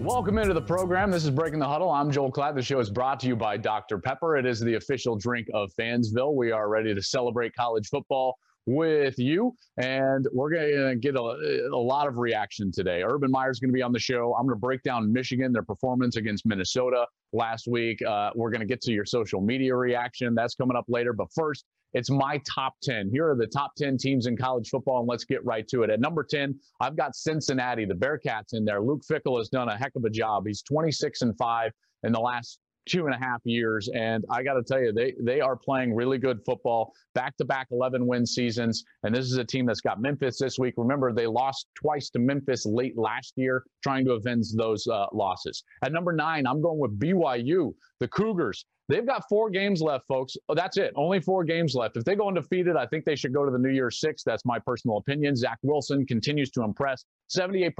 Welcome into the program. This is Breaking the Huddle. I'm Joel Klatt. The show is brought to you by Dr. Pepper. It is the official drink of Fansville. We are ready to celebrate college football with you, and we're going to get a, a, lot of reaction today. Urban Meyer is going to be on the show. I'm going to break down Michigan, their performance against Minnesota last week. Uh, we're going to get to your social media reaction. That's coming up later. But first, it's my top 10. Here are the top 10 teams in college football, and let's get right to it. At number 10, I've got Cincinnati, the Bearcats in there. Luke Fickell has done a heck of a job. He's 26 and 5 in the last two and a half years. And I got to tell you, they they are playing really good football, back to back 11 win seasons. And this is a team that's got Memphis this week. Remember, they lost twice to Memphis late last year, trying to avenge those uh, losses. At number nine, I'm going with BYU, the Cougars. They've got four games left, folks. Oh, that's it. Only four games left. If they go undefeated, I think they should go to the New Year's Six. That's my personal opinion. Zach Wilson continues to impress. 78%,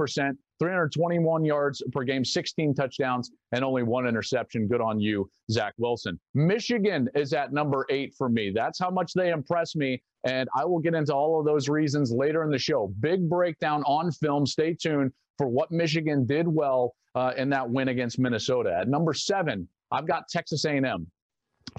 321 yards per game, 16 touchdowns, and only one interception. Good on you, Zach Wilson. Michigan is at number eight for me. That's how much they impress me. And I will get into all of those reasons later in the show. Big breakdown on film. Stay tuned for what Michigan did well uh, in that win against Minnesota. At number seven, I've got Texas A&M.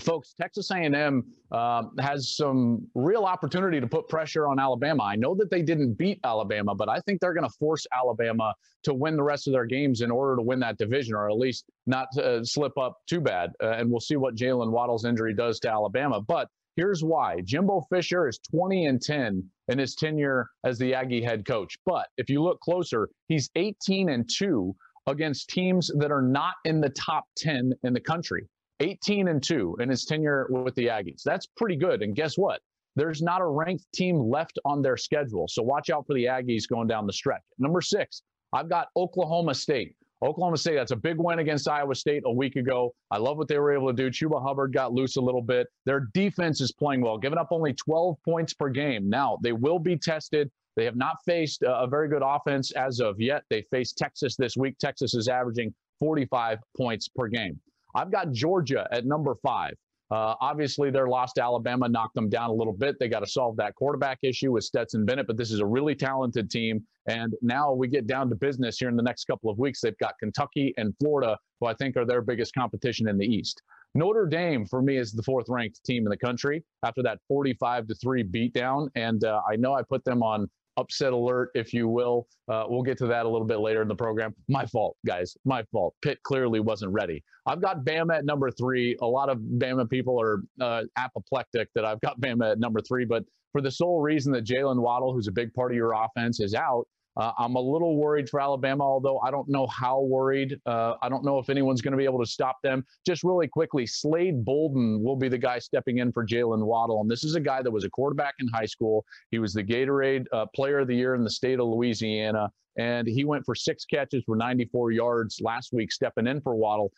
Folks, Texas A&M uh, has some real opportunity to put pressure on Alabama. I know that they didn't beat Alabama, but I think they're going to force Alabama to win the rest of their games in order to win that division, or at least not uh, slip up too bad. Uh, and we'll see what Jalen Waddle's injury does to Alabama. But here's why: Jimbo Fisher is 20 and 10 in his tenure as the Aggie head coach. But if you look closer, he's 18 and 2 against teams that are not in the top 10 in the country. 18 and 2 in his tenure with the Aggies. That's pretty good. And guess what? There's not a ranked team left on their schedule. So watch out for the Aggies going down the stretch. Number six, I've got Oklahoma State. Oklahoma State, that's a big win against Iowa State a week ago. I love what they were able to do. Chuba Hubbard got loose a little bit. Their defense is playing well, giving up only 12 points per game. Now, they will be tested they have not faced a very good offense as of yet. They faced Texas this week. Texas is averaging 45 points per game. I've got Georgia at number five. Uh, obviously, their loss to Alabama knocked them down a little bit. They got to solve that quarterback issue with Stetson Bennett, but this is a really talented team. And now we get down to business here in the next couple of weeks. They've got Kentucky and Florida, who I think are their biggest competition in the East. Notre Dame, for me, is the fourth ranked team in the country after that 45 to 3 beatdown. And uh, I know I put them on upset alert, if you will. Uh, we'll get to that a little bit later in the program. My fault, guys. My fault. Pitt clearly wasn't ready. I've got Bama at number three. A lot of Bama people are uh, apoplectic that I've got Bama at number three, but for the sole reason that Jalen Waddle, who's a big part of your offense, is out, uh, I'm a little worried for Alabama, although I don't know how worried. Uh, I don't know if anyone's going to be able to stop them. Just really quickly, Slade Bolden will be the guy stepping in for Jalen Waddle. And this is a guy that was a quarterback in high school. He was the Gatorade uh, Player of the Year in the state of Louisiana. And he went for six catches for 94 yards last week, stepping in for Waddle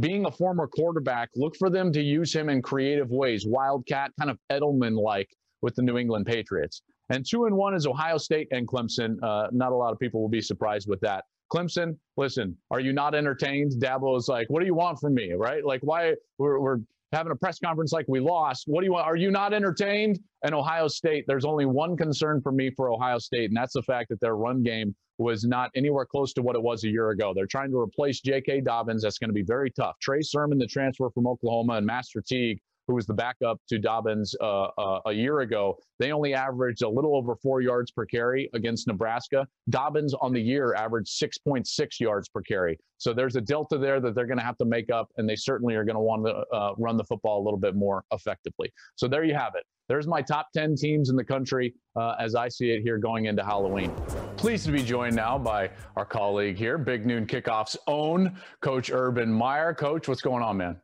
being a former quarterback, look for them to use him in creative ways, wildcat, kind of Edelman like with the New England Patriots. And two and one is Ohio State and Clemson. Uh, not a lot of people will be surprised with that. Clemson, listen, are you not entertained? Dabo is like, what do you want from me? Right? Like, why we're, we're having a press conference like we lost. What do you want? Are you not entertained? And Ohio State, there's only one concern for me for Ohio State, and that's the fact that their run game was not anywhere close to what it was a year ago. They're trying to replace J.K. Dobbins. That's going to be very tough. Trey Sermon, the transfer from Oklahoma, and Master Teague who was the backup to Dobbins uh, uh, a year ago, they only averaged a little over four yards per carry against Nebraska. Dobbins on the year averaged 6.6 yards per carry. So there's a delta there that they're going to have to make up, and they certainly are going to want to uh, run the football a little bit more effectively. So there you have it. There's my top 10 teams in the country uh, as I see it here going into Halloween. Pleased to be joined now by our colleague here, Big Noon Kickoff's own Coach Urban Meyer. Coach, what's going on, man?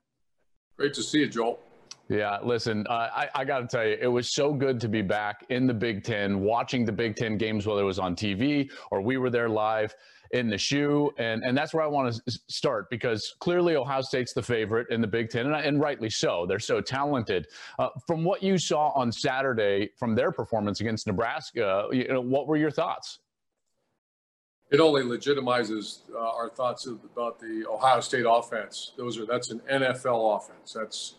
Great to see you, Joel. Yeah, listen, uh, I, I got to tell you, it was so good to be back in the Big Ten, watching the Big Ten games, whether it was on TV or we were there live in the shoe. And, and that's where I want to start because clearly Ohio State's the favorite in the Big Ten, and, and rightly so. They're so talented. Uh, from what you saw on Saturday from their performance against Nebraska, you know, what were your thoughts? It only legitimizes uh, our thoughts about the Ohio State offense. Those are that's an NFL offense. That's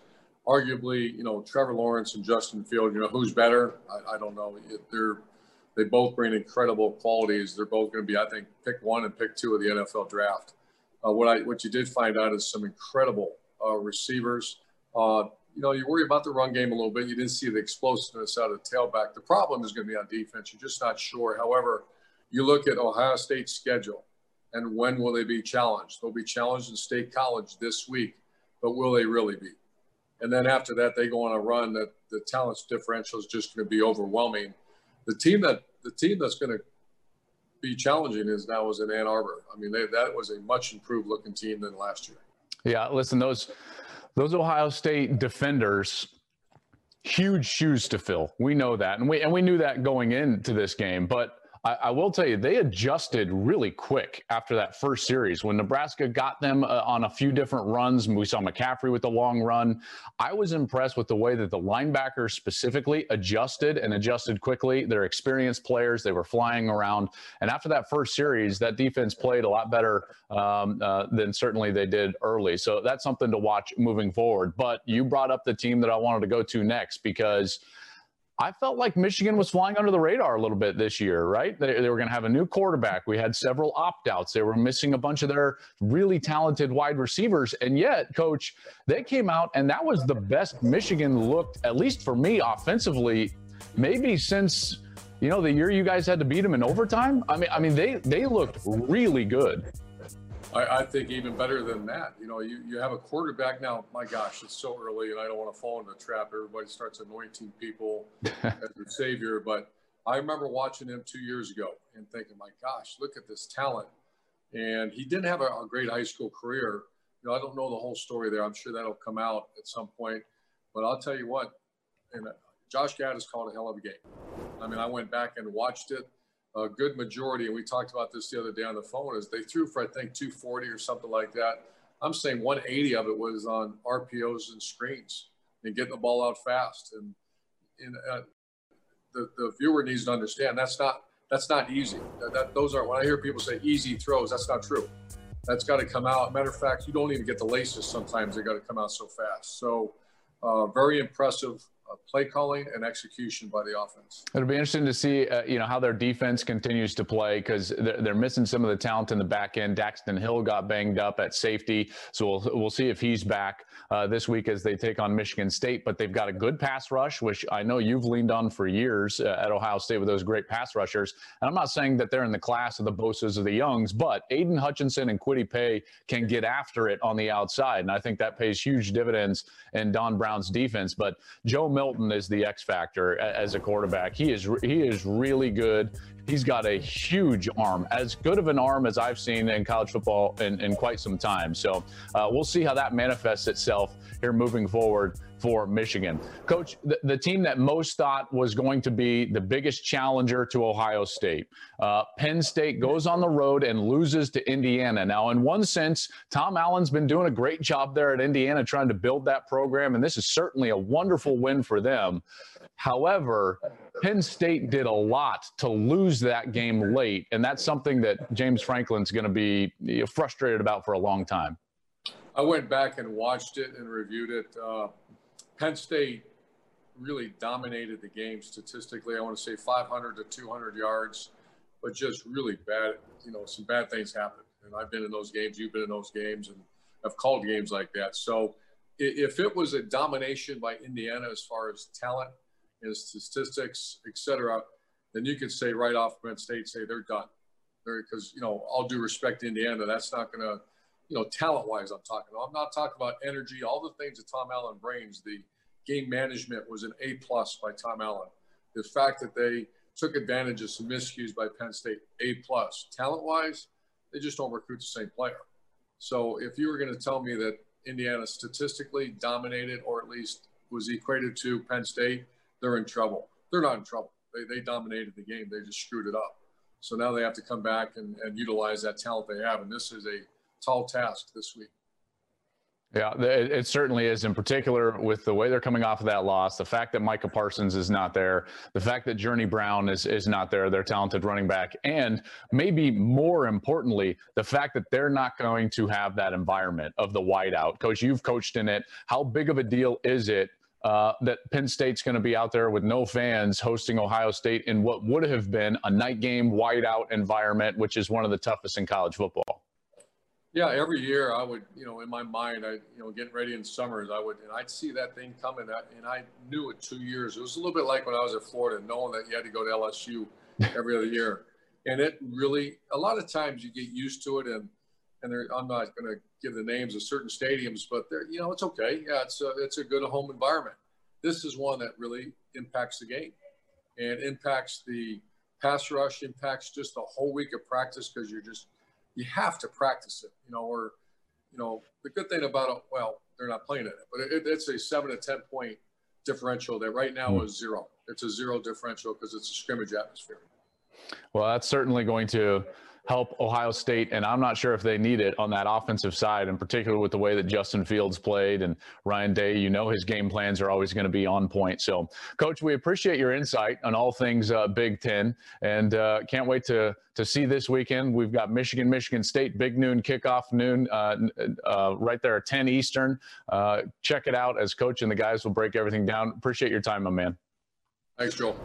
arguably, you know, Trevor Lawrence and Justin Field. You know, who's better? I, I don't know. They're they both bring incredible qualities. They're both going to be, I think, pick one and pick two of the NFL draft. Uh, what I what you did find out is some incredible uh, receivers. Uh, you know, you worry about the run game a little bit. You didn't see the explosiveness out of the tailback. The problem is going to be on defense. You're just not sure. However, you look at Ohio State's schedule, and when will they be challenged? They'll be challenged in State College this week, but will they really be? And then after that, they go on a run that the talent differential is just going to be overwhelming the team that the team that's going to be challenging is now is in Ann Arbor. I mean, they, that was a much improved looking team than last year. Yeah, listen, those those Ohio State defenders, huge shoes to fill. We know that, and we and we knew that going into this game, but I, I, will tell you, they adjusted really quick after that first series. When Nebraska got them uh, on a few different runs, we saw McCaffrey with the long run. I was impressed with the way that the linebackers specifically adjusted and adjusted quickly. They're experienced players. They were flying around. And after that first series, that defense played a lot better um, uh, than certainly they did early. So that's something to watch moving forward. But you brought up the team that I wanted to go to next because – I felt like Michigan was flying under the radar a little bit this year, right? They, they were going to have a new quarterback. We had several opt outs. They were missing a bunch of their really talented wide receivers. And yet, coach, they came out and that was the best Michigan looked, at least for me, offensively, maybe since. You know, the year you guys had to beat them in overtime. I mean, I mean, they they looked really good. I, I, think even better than that. You know, you, you have a quarterback now. My gosh, it's so early, and I don't want to fall into the trap. Everybody starts anointing people as their savior. But I remember watching him two years ago and thinking, my gosh, look at this talent. And he didn't have a, a great high school career. You know, I don't know the whole story there. I'm sure that'll come out at some point. But I'll tell you what, and uh, Josh Gattis called a hell of a game. I mean, I went back and watched it a good majority, and we talked about this the other day on the phone, is they threw for I think 240 or something like that. I'm saying 180 of it was on RPOs and screens and getting the ball out fast. And, and uh, the the viewer needs to understand that's not that's not easy. That, that, those aren't when I hear people say easy throws, that's not true. That's got to come out. Matter of fact, you don't even get the laces sometimes. They got to come out so fast. So, uh, very impressive play calling and execution by the offense. It'll be interesting to see, uh, you know, how their defense continues to play because they're, they're, missing some of the talent in the back end. Daxton Hill got banged up at safety, so we'll we'll see if he's back uh, this week as they take on Michigan State. But they've got a good pass rush, which I know you've leaned on for years uh, at Ohio State with those great pass rushers. And I'm not saying that they're in the class of the Bosa's or the Youngs, but Aidan Hutchinson and Kwity Paye can get after it on the outside, and I think that pays huge dividends in Don Brown's defense. But Joe Milton is the X factor as a quarterback. He is he is really good. He's got a huge arm, as good of an arm as I've seen in college football in, in quite some time. So uh, we'll see how that manifests itself here moving forward for Michigan. Coach, the, the, team that most thought was going to be the biggest challenger to Ohio State. Uh, Penn State goes on the road and loses to Indiana. Now, in one sense, Tom Allen's been doing a great job there at Indiana trying to build that program, and this is certainly a wonderful win for them. However, Penn State did a lot to lose that game late, and that's something that James Franklin's going to be frustrated about for a long time. I went back and watched it and reviewed it. Uh, Penn State really dominated the game statistically. I want to say 500 to 200 yards, but just really bad. You know, some bad things happened. And I've been in those games. You've been in those games, and I've called games like that. So if it was a domination by Indiana as far as talent and statistics, et cetera, then you could say right off Penn State, say they're done. Because, you know, all due respect to Indiana, that's not going to – you know, talent wise, I'm talking. I'm not talking about energy, all the things that Tom Allen brings. The game management was an A plus by Tom Allen. The fact that they took advantage of some miscues by Penn State. A plus talent wise, they just don't recruit the same player. So if you were going to tell me that Indiana statistically dominated, or at least was equated to Penn State, they're in trouble. They're not in trouble. They, they dominated the game. They just screwed it up. So now they have to come back and, and utilize that talent they have. And this is a tall task this week. Yeah, it, certainly is. In particular, with the way they're coming off of that loss, the fact that Micah Parsons is not there, the fact that Journey Brown is is not there, their talented running back, and maybe more importantly, the fact that they're not going to have that environment of the whiteout. Coach, you've coached in it. How big of a deal is it uh, that Penn State's going to be out there with no fans hosting Ohio State in what would have been a night game whiteout environment, which is one of the toughest in college football? Yeah, every year I would, you know, in my mind, I, you know, getting ready in summers, I would, and I'd see that thing coming, and I knew it two years. It was a little bit like when I was at Florida, knowing that you had to go to LSU every other year, and it really, a lot of times you get used to it, and and I'm not going to give the names of certain stadiums, but they're, you know, it's okay. Yeah, it's a, it's a good home environment. This is one that really impacts the game, and impacts the pass rush, impacts just a whole week of practice because you're just you have to practice it. You know, or you know, the good thing about it, well, they're not playing it, but it, it's a seven to ten point differential that right now mm. is zero. It's a zero differential because it's a scrimmage atmosphere. Well, that's certainly going to help Ohio State. And I'm not sure if they need it on that offensive side, in particular with the way that Justin Fields played and Ryan Day. You know, his game plans are always going to be on point. So, Coach, we appreciate your insight on all things uh, Big Ten and uh, can't wait to, to see this weekend. We've got Michigan, Michigan State, big noon kickoff, noon uh, uh right there at 10 Eastern. Uh, check it out as Coach and the guys will break everything down. Appreciate your time, my man. Thanks, Joel.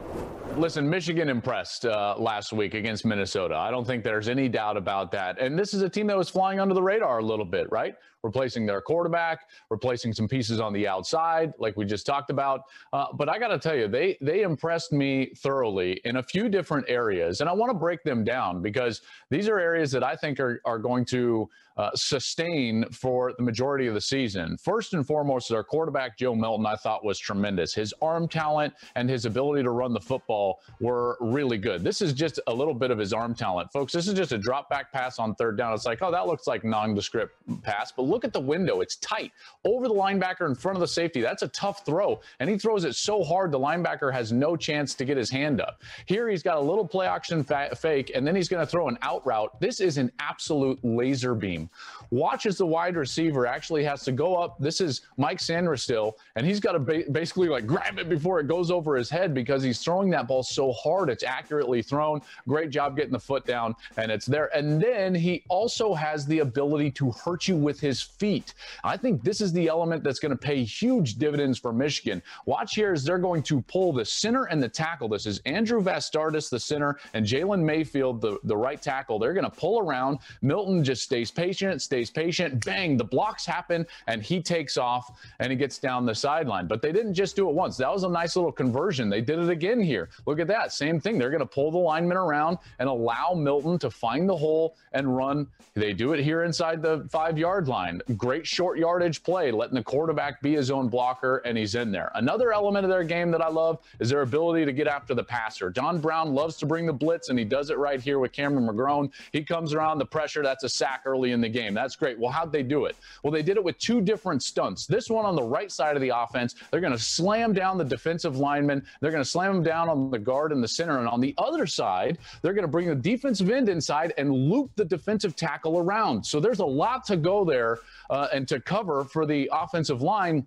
Listen, Michigan impressed uh, last week against Minnesota. I don't think there's any doubt about that. And this is a team that was flying under the radar a little bit, right? Replacing their quarterback, replacing some pieces on the outside, like we just talked about. Uh, but I got to tell you, they they impressed me thoroughly in a few different areas, and I want to break them down because these are areas that I think are are going to uh, sustain for the majority of the season. First and foremost, our quarterback Joe Milton, I thought was tremendous. His arm talent and his ability to run the football were really good. This is just a little bit of his arm talent, folks. This is just a drop back pass on third down. It's like, oh, that looks like nondescript pass, but look at the window. It's tight over the linebacker in front of the safety. That's a tough throw, and he throws it so hard the linebacker has no chance to get his hand up. Here he's got a little play action fa- fake, and then he's going to throw an out route. This is an absolute laser beam. Watch as the wide receiver actually has to go up. This is Mike Sainristil, and he's got to ba- basically like grab it before it goes over his head because he's throwing that ball so hard. It's accurately thrown. Great job getting the foot down, and it's there. And then he also has the ability to hurt you with his feet. I think this is the element that's going to pay huge dividends for Michigan. Watch here as they're going to pull the center and the tackle. This is Andrew Vastardis, the center, and Jalen Mayfield, the, the right tackle. They're going to pull around. Milton just stays patient, stays patient. Bang, the blocks happen, and he takes off and he gets down the sideline. But they didn't just do it once. That was a nice little conversion. They did it again here. Look at that. Same thing. They're going to pull the lineman around and allow Milton to find the hole and run. They do it here inside the five yard line. Great short yardage play, letting the quarterback be his own blocker, and he's in there. Another element of their game that I love is their ability to get after the passer. Don Brown loves to bring the blitz, and he does it right here with Cameron McGrone. He comes around the pressure. That's a sack early in the game. That's great. Well, how'd they do it? Well, they did it with two different stunts. This one on the right side of the offense, they're going to slam down the defensive lineman. They're going to slam him down on the the guard and the center. And on the other side, they're going to bring the defensive end inside and loop the defensive tackle around. So there's a lot to go there uh, and to cover for the offensive line.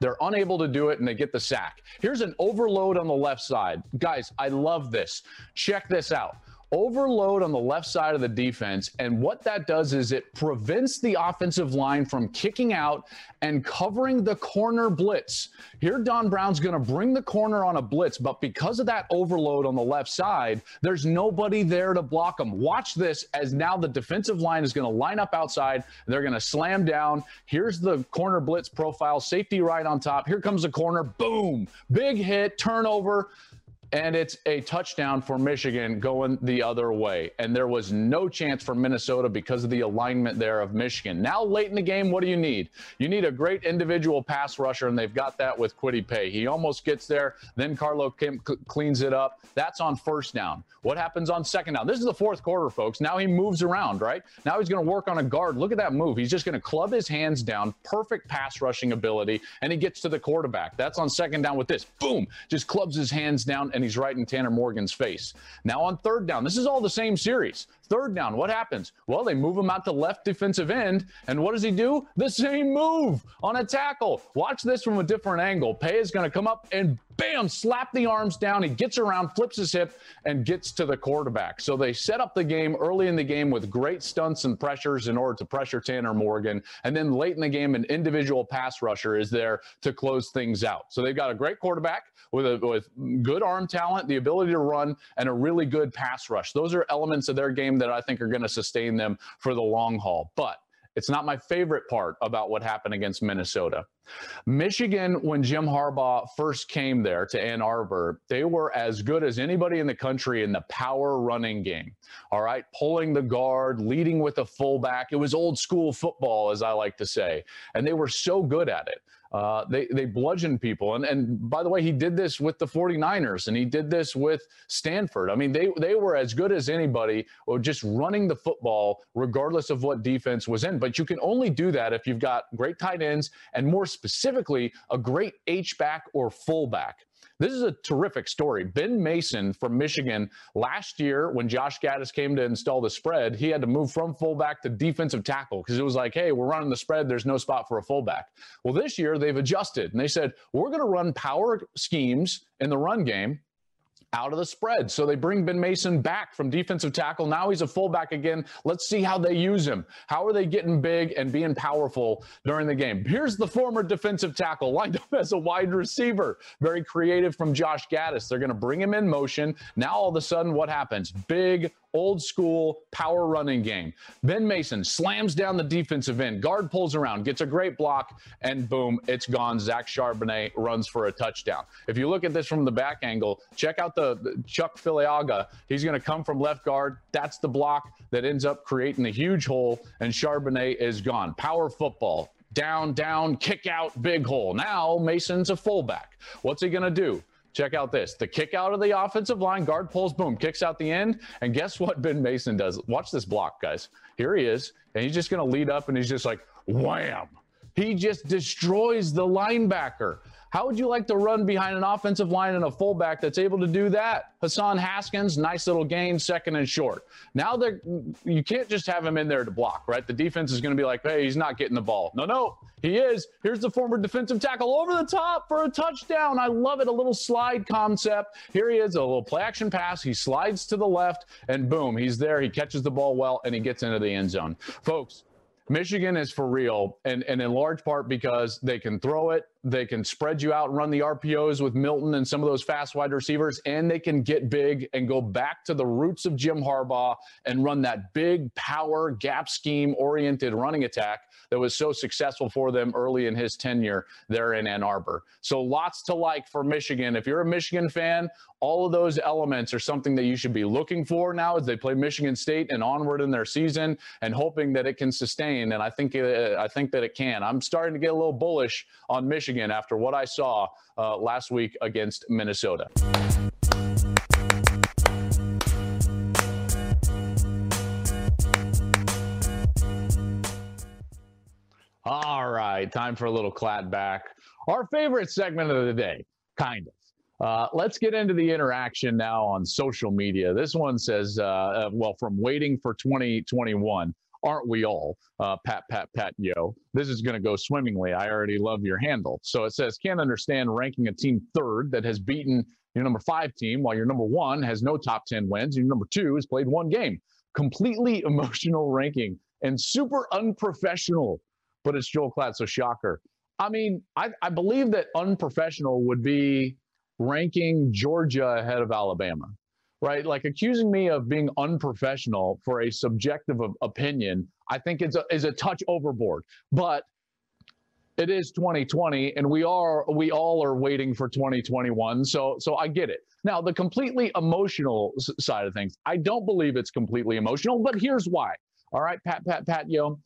They're unable to do it and they get the sack. Here's an overload on the left side. Guys, I love this. Check this out overload on the left side of the defense. And what that does is it prevents the offensive line from kicking out and covering the corner blitz. Here, Don Brown's going to bring the corner on a blitz, but because of that overload on the left side, there's nobody there to block them. Watch this as now the defensive line is going to line up outside. They're going to slam down. Here's the corner blitz profile, safety right on top. Here comes the corner. Boom. Big hit, turnover and it's a touchdown for Michigan going the other way. And there was no chance for Minnesota because of the alignment there of Michigan. Now, late in the game, what do you need? You need a great individual pass rusher, and they've got that with Kwity Paye. He almost gets there, then Carlo Kemp cleans it up. That's on first down. What happens on second down? This is the fourth quarter, folks. Now he moves around, right? Now he's going to work on a guard. Look at that move. He's just going to club his hands down, perfect pass rushing ability, and he gets to the quarterback. That's on second down with this. Boom! Just clubs his hands down, and he's right in Tanner Morgan's face. Now on third down, this is all the same series. Third down, what happens? Well, they move him out to left defensive end. And what does he do? The same move on a tackle. Watch this from a different angle. Paye is going to come up and bam, slap the arms down. He gets around, flips his hip, and gets to the quarterback. So they set up the game early in the game with great stunts and pressures in order to pressure Tanner Morgan. And then late in the game, an individual pass rusher is there to close things out. So they've got a great quarterback with, a, with good arm talent, the ability to run, and a really good pass rush. Those are elements of their game that I think are going to sustain them for the long haul. But it's not my favorite part about what happened against Minnesota. Michigan, when Jim Harbaugh first came there to Ann Arbor, they were as good as anybody in the country in the power running game. All right, pulling the guard, leading with a fullback. It was old school football, as I like to say. And they were so good at it. Uh, they they bludgeon people. And and by the way, he did this with the 49ers and he did this with Stanford. I mean, they they were as good as anybody or just running the football regardless of what defense was in. But you can only do that if you've got great tight ends and more specifically a great H back or fullback. This is a terrific story. Ben Mason from Michigan last year, when Josh Gattis came to install the spread, he had to move from fullback to defensive tackle because it was like, hey, we're running the spread. There's no spot for a fullback. Well, this year they've adjusted and they said, we're going to run power schemes in the run game out of the spread. So they bring Ben Mason back from defensive tackle. Now he's a fullback again. Let's see how they use him. How are they getting big and being powerful during the game? Here's the former defensive tackle lined up as a wide receiver. Very creative from Josh Gattis. They're going to bring him in motion. Now all of a sudden, what happens? Big old school power running game. Ben Mason slams down the defensive end. Guard pulls around, gets a great block, and boom, it's gone. Zach Charbonnet runs for a touchdown. If you look at this from the back angle, check out the, the Chuck Filiaga. He's going to come from left guard. That's the block that ends up creating a huge hole, and Charbonnet is gone. Power football. Down, down, kick out, big hole. Now Mason's a fullback. What's he going to do? Check out this. The kick out of the offensive line, guard pulls, boom, kicks out the end. And guess what Ben Mason does? Watch this block, guys. Here he is. And he's just going to lead up and he's just like, wham. He just destroys the linebacker. How would you like to run behind an offensive line and a fullback that's able to do that? Hassan Haskins, nice little gain, second and short. Now they you can't just have him in there to block, right? The defense is going to be like, hey, he's not getting the ball. No, no, he is. Here's the former defensive tackle over the top for a touchdown. I love it. A little slide concept. Here he is, a little play action pass. He slides to the left, and boom, he's there. He catches the ball well, and he gets into the end zone. Folks, Michigan is for real, and, and in large part because they can throw it, they can spread you out and run the RPOs with Milton and some of those fast wide receivers, and they can get big and go back to the roots of Jim Harbaugh and run that big power gap scheme oriented running attack that was so successful for them early in his tenure there in Ann Arbor. So lots to like for Michigan. If you're a Michigan fan, all of those elements are something that you should be looking for now as they play Michigan State and onward in their season and hoping that it can sustain. And I think uh, I think that it can. I'm starting to get a little bullish on Michigan after what I saw uh, last week against Minnesota. All right, time for a little clap back. Our favorite segment of the day, kind of. Uh, let's get into the interaction now on social media. This one says, uh, uh well, from waiting for 2021, aren't we all? Uh, pat, pat, pat, yo. This is going to go swimmingly. I already love your handle. So it says, can't understand ranking a team third that has beaten your number five team while your number one has no top 10 wins. Your number two has played one game. Completely emotional ranking and super unprofessional but it's Joel Klatt, so shocker. I mean, I, I believe that unprofessional would be ranking Georgia ahead of Alabama, right? Like accusing me of being unprofessional for a subjective opinion, I think is a, is a touch overboard. But it is 2020 and we are we all are waiting for 2021 so so i get it now the completely emotional side of things i don't believe it's completely emotional but here's why all right pat pat pat yo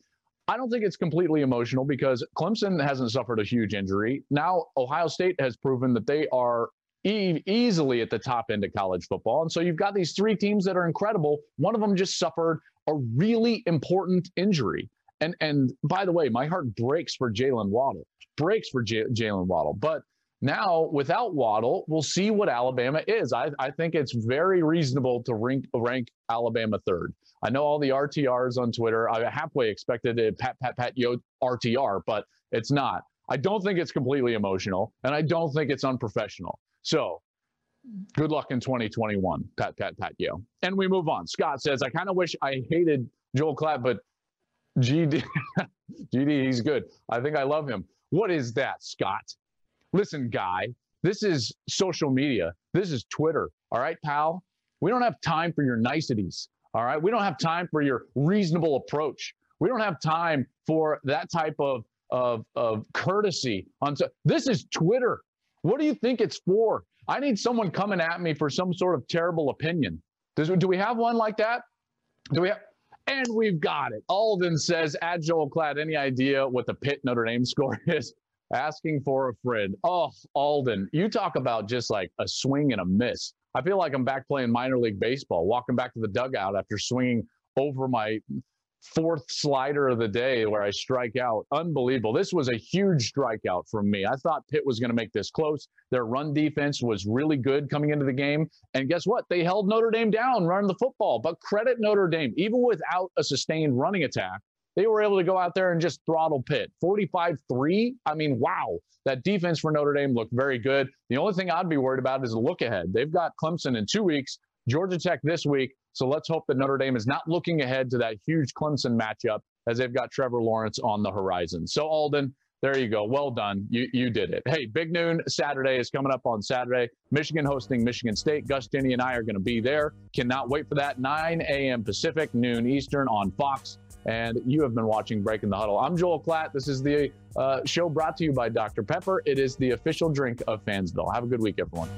i don't think it's completely emotional because clemson hasn't suffered a huge injury now ohio state has proven that they are e- easily at the top end of college football and so you've got these three teams that are incredible one of them just suffered a really important injury and and by the way, my heart breaks for Jalen Waddle, breaks for J- Jalen Waddle. But now without Waddle, we'll see what Alabama is. I, I think it's very reasonable to rank rank Alabama third. I know all the RTRs on Twitter. I halfway expected a pat pat pat yo RTR, but it's not. I don't think it's completely emotional, and I don't think it's unprofessional. So good luck in 2021, pat pat pat yo. And we move on. Scott says, I kind of wish I hated Joel Klatt, but GD, GD, he's good. I think I love him. What is that, Scott? Listen, guy, this is social media. This is Twitter. All right, pal? We don't have time for your niceties. All right. We don't have time for your reasonable approach. We don't have time for that type of, of, of courtesy. On this is Twitter. What do you think it's for? I need someone coming at me for some sort of terrible opinion. Does, do we have one like that? Do we have? And we've got it. Alden says, at Joel Klatt, any idea what the Pitt Notre Dame score is? Asking for a friend. Oh, Alden, you talk about just like a swing and a miss. I feel like I'm back playing minor league baseball, walking back to the dugout after swinging over my fourth slider of the day where I strike out. Unbelievable. This was a huge strikeout from me. I thought Pitt was going to make this close. Their run defense was really good coming into the game. And guess what? They held Notre Dame down running the football. But credit Notre Dame, even without a sustained running attack, they were able to go out there and just throttle Pitt. 45 3. I mean, wow. That defense for Notre Dame looked very good. The only thing I'd be worried about is a look ahead. They've got Clemson in two weeks, Georgia Tech this week. So let's hope that Notre Dame is not looking ahead to that huge Clemson matchup as they've got Trevor Lawrence on the horizon. So Alden, there you go. Well done. You you did it. Hey, Big Noon Saturday is coming up on Saturday. Michigan hosting Michigan State. Gus Denny and I are going to be there. Cannot wait for that. 9 a.m. Pacific, noon Eastern on Fox. And you have been watching Breaking the Huddle. I'm Joel Klatt. This is the uh, show brought to you by Dr. Pepper. It is the official drink of Fansville. Have a good week, everyone.